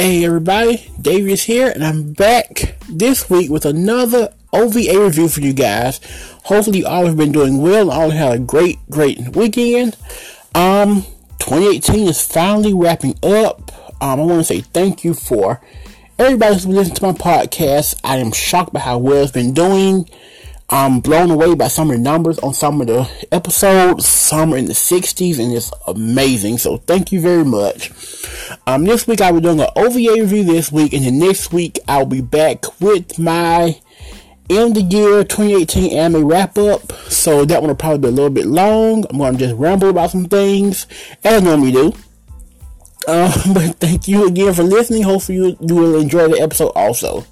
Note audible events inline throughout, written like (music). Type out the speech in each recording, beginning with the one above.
Hey everybody, Davius here, and I'm back this week with another OVA review for you guys. Hopefully, you all have been doing well and all had a great, great weekend. Um, 2018 is finally wrapping up. Um, I want to say thank you for everybody who's listening to my podcast. I am shocked by how well it's been doing. I'm blown away by some of the numbers on some of the episodes. Some are in the 60s, and it's amazing. So thank you very much. Um, this week I'll be doing an OVA review this week, and then next week I'll be back with my end of year 2018 anime wrap up. So that one will probably be a little bit long. I'm going to just ramble about some things, as I normally do. Um, (laughs) but thank you again for listening. Hopefully you, you will enjoy the episode also.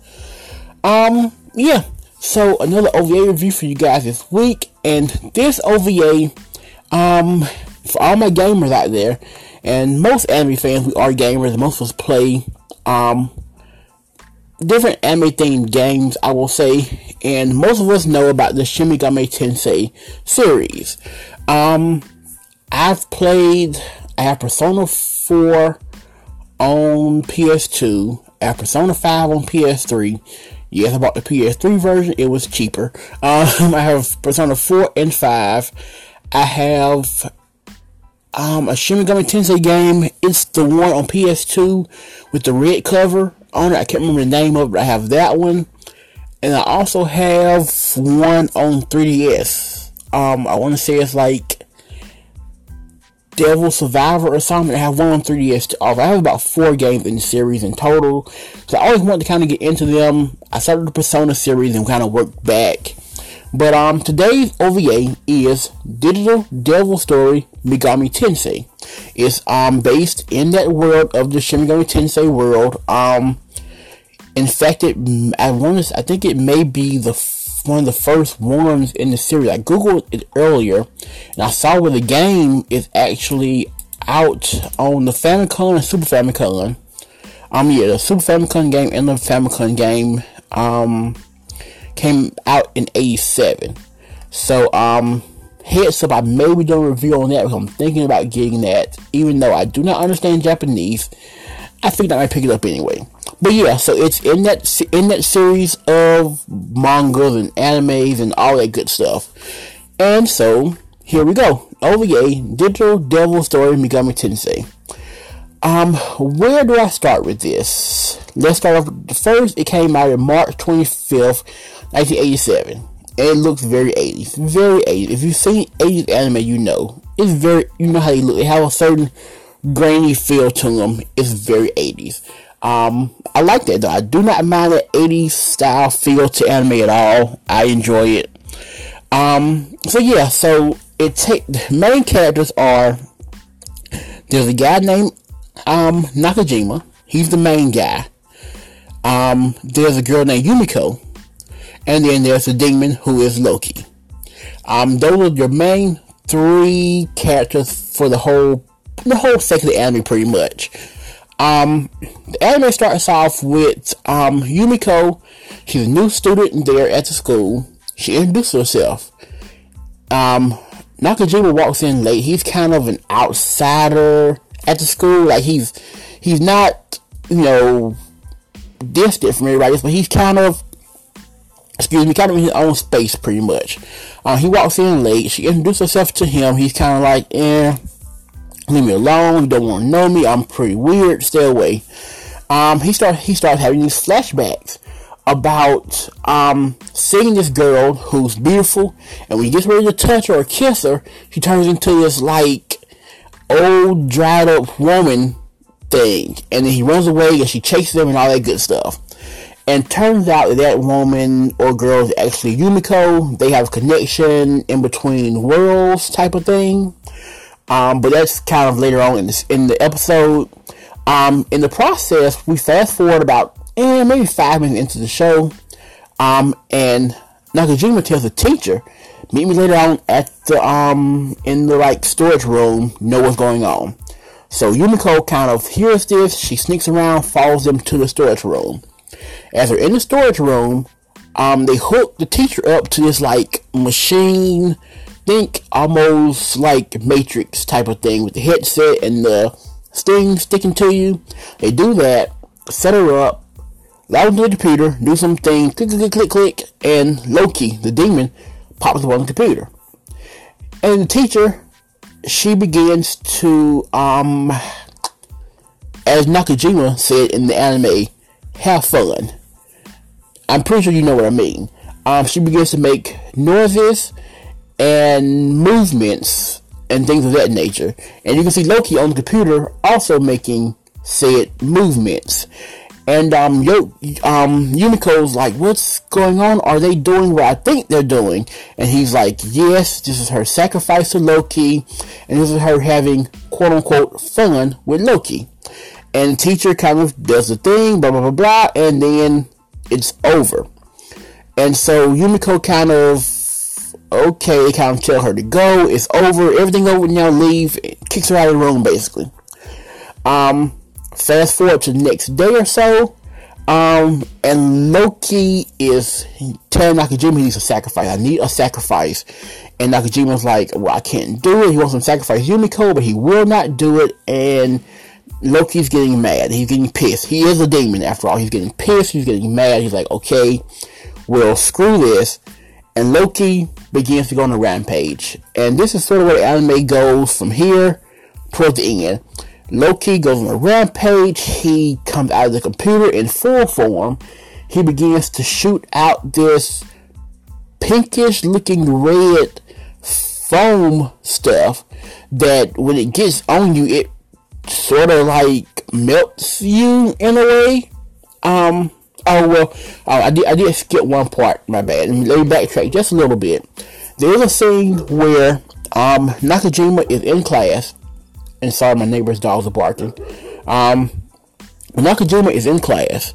Um, yeah. So another OVA review for you guys this week, and this OVA, um, for all my gamers out there, and most anime fans, we are gamers, most of us play, um, different anime themed games, I will say, and most of us know about the Shin Megami Tensei series. Um, I've played, I have Persona 4 on PS2, I have Persona 5 on PS3, Yes, I bought the PS3 version. It was cheaper. Um, (laughs) I have Persona 4 and 5. I have um, a Shin Megami Tensei game. It's the one on PS2 with the red cover on it. I can't remember the name of it, but I have that one. And I also have one on 3DS. Um, I want to say it's like Devil Survivor or something. I have one on 3DS to offer. I have about four games in the series in total. So I always wanted to kind of get into them. I started the Persona series and kind of worked back. But um, today's OVA is Digital Devil Story Megami Tensei. It's um based in that world of the Shin Megami Tensei world. Um, in fact, it I want to I think it may be the one of the first ones in the series. I googled it earlier, and I saw where the game is actually out on the Famicom and Super Famicom. Um, yeah, the Super Famicom game and the Famicom game um came out in '87. So um, heads up, I may be doing a review on that because I'm thinking about getting that, even though I do not understand Japanese. I think I might pick it up anyway. But yeah, so it's in that in that series of mangas and animes and all that good stuff. And so here we go. OVA Digital Devil Story Megami Tensei. Um, where do I start with this? Let's start off the first. It came out on March 25th, 1987. And it looks very 80s. Very 80s. If you've seen 80s anime, you know. It's very, you know how they look. They have a certain grainy feel to them. It's very 80s. Um, I like that though. I do not mind the 80s style feel to anime at all. I enjoy it. Um, so yeah, so it take the main characters are there's a guy named um Nakajima. He's the main guy. Um, there's a girl named Yumiko, and then there's a demon who is Loki. Um, those are your main three characters for the whole the whole second of the anime, pretty much. Um, the anime starts off with um, Yumiko. She's a new student there at the school. She introduces herself. Um, Nakajima walks in late. He's kind of an outsider at the school. Like he's he's not you know distant from everybody else, but he's kind of excuse me, kind of in his own space pretty much. Uh, he walks in late. She introduces herself to him. He's kind of like, eh Leave me alone. You don't want to know me. I'm pretty weird. Stay away. Um, he start he starts having these flashbacks about um, seeing this girl who's beautiful, and when he gets ready to touch her or kiss her, she turns into this like old dried up woman thing, and then he runs away and she chases him and all that good stuff. And turns out that that woman or girl is actually Yumiko. They have a connection in between worlds type of thing. Um, but that's kind of later on in this in the episode. Um, in the process, we fast forward about eh, maybe five minutes into the show, um, and Nakajima tells the teacher, "Meet me later on at the um in the like storage room. Know what's going on." So Yumiko kind of hears this. She sneaks around, follows them to the storage room. As they're in the storage room, um, they hook the teacher up to this like machine think almost like Matrix type of thing with the headset and the sting sticking to you. They do that, set her up, log into the computer, do something, click, click, click, click, and Loki, the demon, pops up on the computer. And the teacher, she begins to, um, as Nakajima said in the anime, have fun. I'm pretty sure you know what I mean. Um, she begins to make noises and movements and things of that nature. And you can see Loki on the computer also making said movements. And um, Yo, um, Yumiko's like, what's going on? Are they doing what I think they're doing? And he's like, yes, this is her sacrifice to Loki, and this is her having quote unquote fun with Loki. And the teacher kind of does the thing, blah blah blah blah, and then it's over. And so Yumiko kind of okay, kind of tell her to go. It's over. Everything over now. Leave. Kicks her out of the room basically. Um, Fast forward to the next day or so, um, and Loki is telling Nakajima he needs a sacrifice. I need a sacrifice. And Nakajima's like, well, I can't do it. He wants to sacrifice Yumiko, but he will not do it. And Loki's getting mad. He's getting pissed. He is a demon after all. He's getting pissed. He's getting mad. He's like, okay, well, screw this. And Loki begins to go on a rampage. And this is sort of where the anime goes from here towards the end. Loki goes on a rampage. He comes out of the computer in full form. He begins to shoot out this pinkish looking red foam stuff that when it gets on you, it sort of like melts you in a way. Um, oh well, uh, I did I did skip one part. My bad. Let me, backtrack just a little bit. There is a scene where um, Nakajima is in class and sorry, my neighbor's dogs are barking. Um, Nakajima is in class,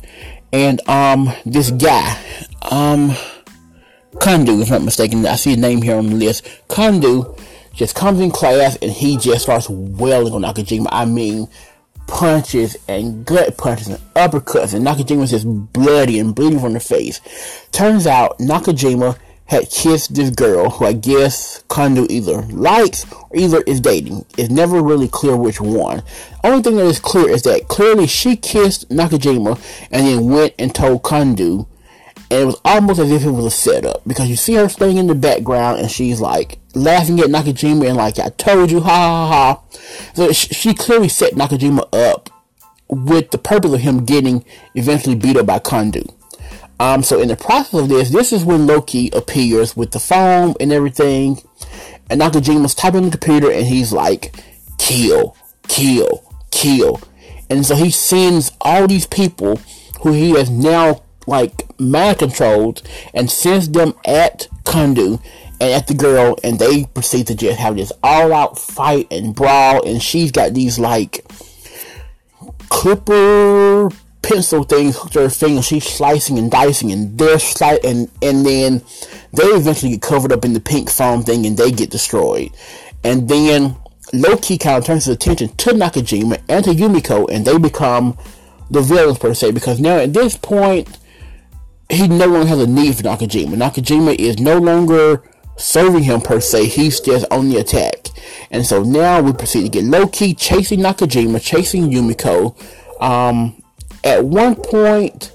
and um, this guy, um, Kondo, if I'm not mistaken, I see a name here on the list. Kondo just comes in class and he just starts wailing on Nakajima. I mean, punches and gut punches and uppercuts, and Nakajima Nakajima's just bloody and bleeding from the face. Turns out Nakajima had kissed this girl who I guess Kondo either likes or either is dating. It's never really clear which one. Only thing that is clear is that clearly she kissed Nakajima and then went and told Kondo. And it was almost as if it was a setup because you see her staying in the background and she's like laughing at Nakajima and like, I told you, ha ha ha. So she clearly set Nakajima up with the purpose of him getting eventually beat up by Kondo. Um, so in the process of this, this is when Loki appears with the phone and everything. And Nakajima's typing on the computer and he's like, kill, kill, kill. And so he sends all these people who he has now like mind controlled and sends them at Kondo and at the girl and they proceed to just have this all out fight and brawl and she's got these like clipper pencil things hooked to her finger. She's slicing and dicing, and they're slice, and and then they eventually get covered up in the pink foam thing, and they get destroyed. And then Loki kind of turns his attention to Nakajima and to Yumiko, and they become the villains per se. Because now at this point, he no longer has a need for Nakajima. Nakajima is no longer serving him per se. He's just on the attack. And so now we proceed to get Loki chasing Nakajima, chasing Yumiko. Um, at one point,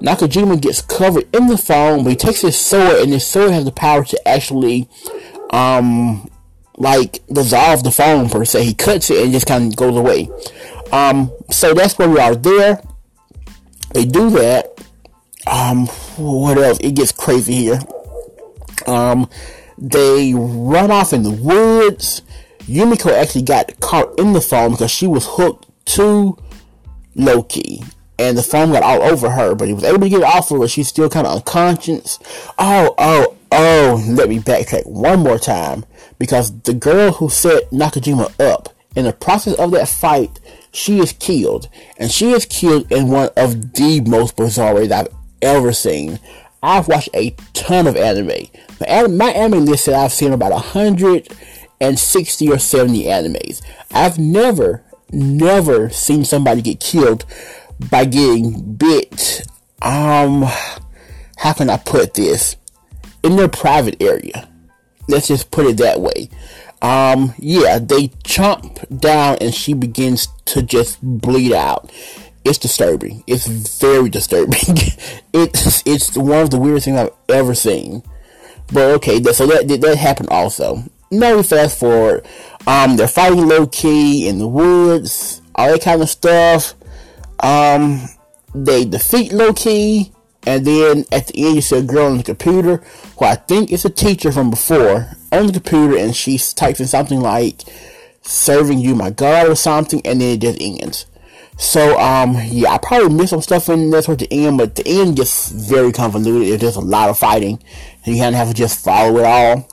Nakajima gets covered in the foam, but he takes his sword, and his sword has the power to actually, um, like dissolve the foam per se. He cuts it and just kind of goes away. Um, so that's where we are there. They do that. Um, what else? It gets crazy here. Um, they run off in the woods. Yumiko actually got caught in the foam because she was hooked to Loki. And the foam got all over her, but he was able to get it off of her. She's still kind of unconscious. Oh, oh, oh, let me backtrack one more time. Because the girl who set Nakajima up, in the process of that fight, she is killed. And she is killed in one of the most bizarre ways I've ever seen. I've watched a ton of anime. My, anime list said I've seen about 160 or 70 animes. I've never never seen somebody get killed by getting bit. Um, how can I put this? In their private area. Let's just put it that way. Um, yeah, they chomp down and she begins to just bleed out. It's disturbing. It's very disturbing. (laughs) it's it's one of the weirdest things I've ever seen. But okay, so that that happened also. Now we fast forward. Um, they're fighting Loki in the woods, all that kind of stuff. Um, they defeat Loki, and then at the end you see a girl on the computer who I think is a teacher from before on the computer, and she's typing something like "serving you my God" or something, and then it just ends. So, um, yeah, I probably missed some stuff in there towards the end, but the end gets very convoluted. There's just a lot of fighting, you kind of have to just follow it all.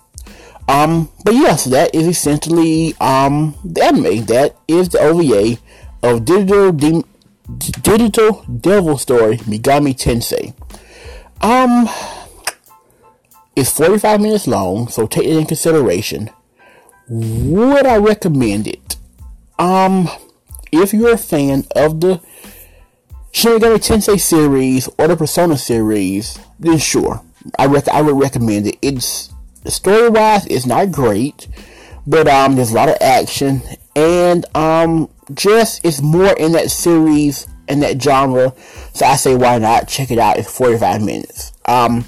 Um, but yes, yeah, so that is essentially, um, the anime. That is the OVA of Digital, Digital Devil Story Megami Tensei. Um, it's 45 minutes long, so take it in consideration. Would I recommend it? Um, if you're a fan of the Shin Megami Tensei series or the Persona series, then sure, I rec- I would recommend it. It's story wise, it's not great, but um, there's a lot of action and um, just it's more in that series and that genre. So I say, why not check it out? It's 45 minutes. Um,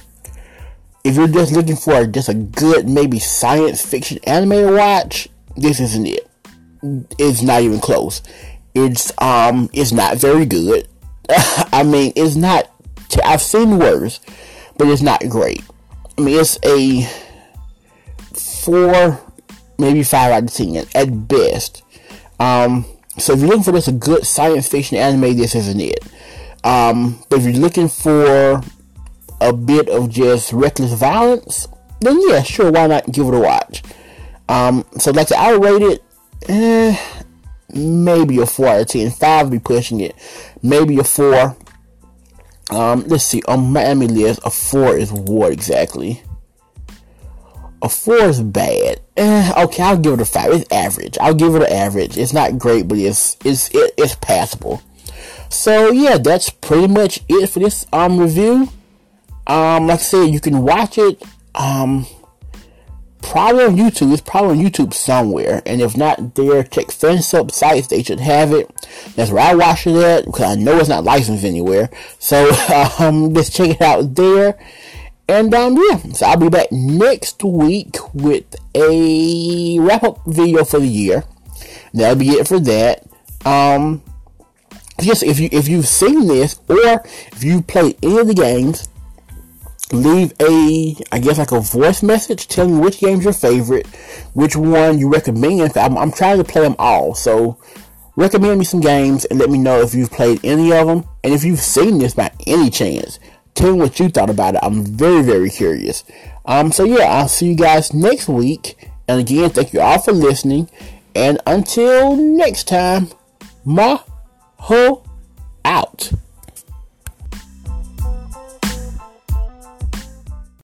if you're just looking for just a good, maybe science fiction anime to watch, this isn't it. It's not even close. It's um it's not very good. (laughs) I mean, it's not. I've seen worse, but it's not great. I mean, it's a four, maybe five out of ten at best. Um, so if you're looking for just a good science fiction anime, this isn't it. Um, but if you're looking for a bit of just reckless violence, then yeah, sure, why not give it a watch? Um, so like I rate it, eh, maybe a 4 out of 10. 5 be pushing it. Maybe a 4. Um, let's see. On MyAnimeList, a 4 is what exactly? A 4 is bad. Eh, okay, I'll give it a 5. It's average. I'll give it an average. It's not great, but it's it's it, it's passable. So yeah, that's pretty much it for this um review. Um, like I said, you can watch it. Um, probably on YouTube. It's probably on YouTube somewhere. And if not there, check Fansub sites. They should have it. That's where I watch it at because I know it's not licensed anywhere. So (laughs) um, just check it out there. And um, yeah, so I'll be back next week with a wrap up video for the year. That'll be it for that. Um, just if you if you've seen this or if you play any of the games leave a, I guess like a voice message telling me which game's your favorite, which one you recommend. I'm, I'm trying to play them all, so recommend me some games and let me know if you've played any of them and if you've seen this by any chance. Tell me what you thought about it. I'm very, very curious. Um, so yeah, I'll see you guys next week. And again, thank you all for listening. And until next time, ma ho out.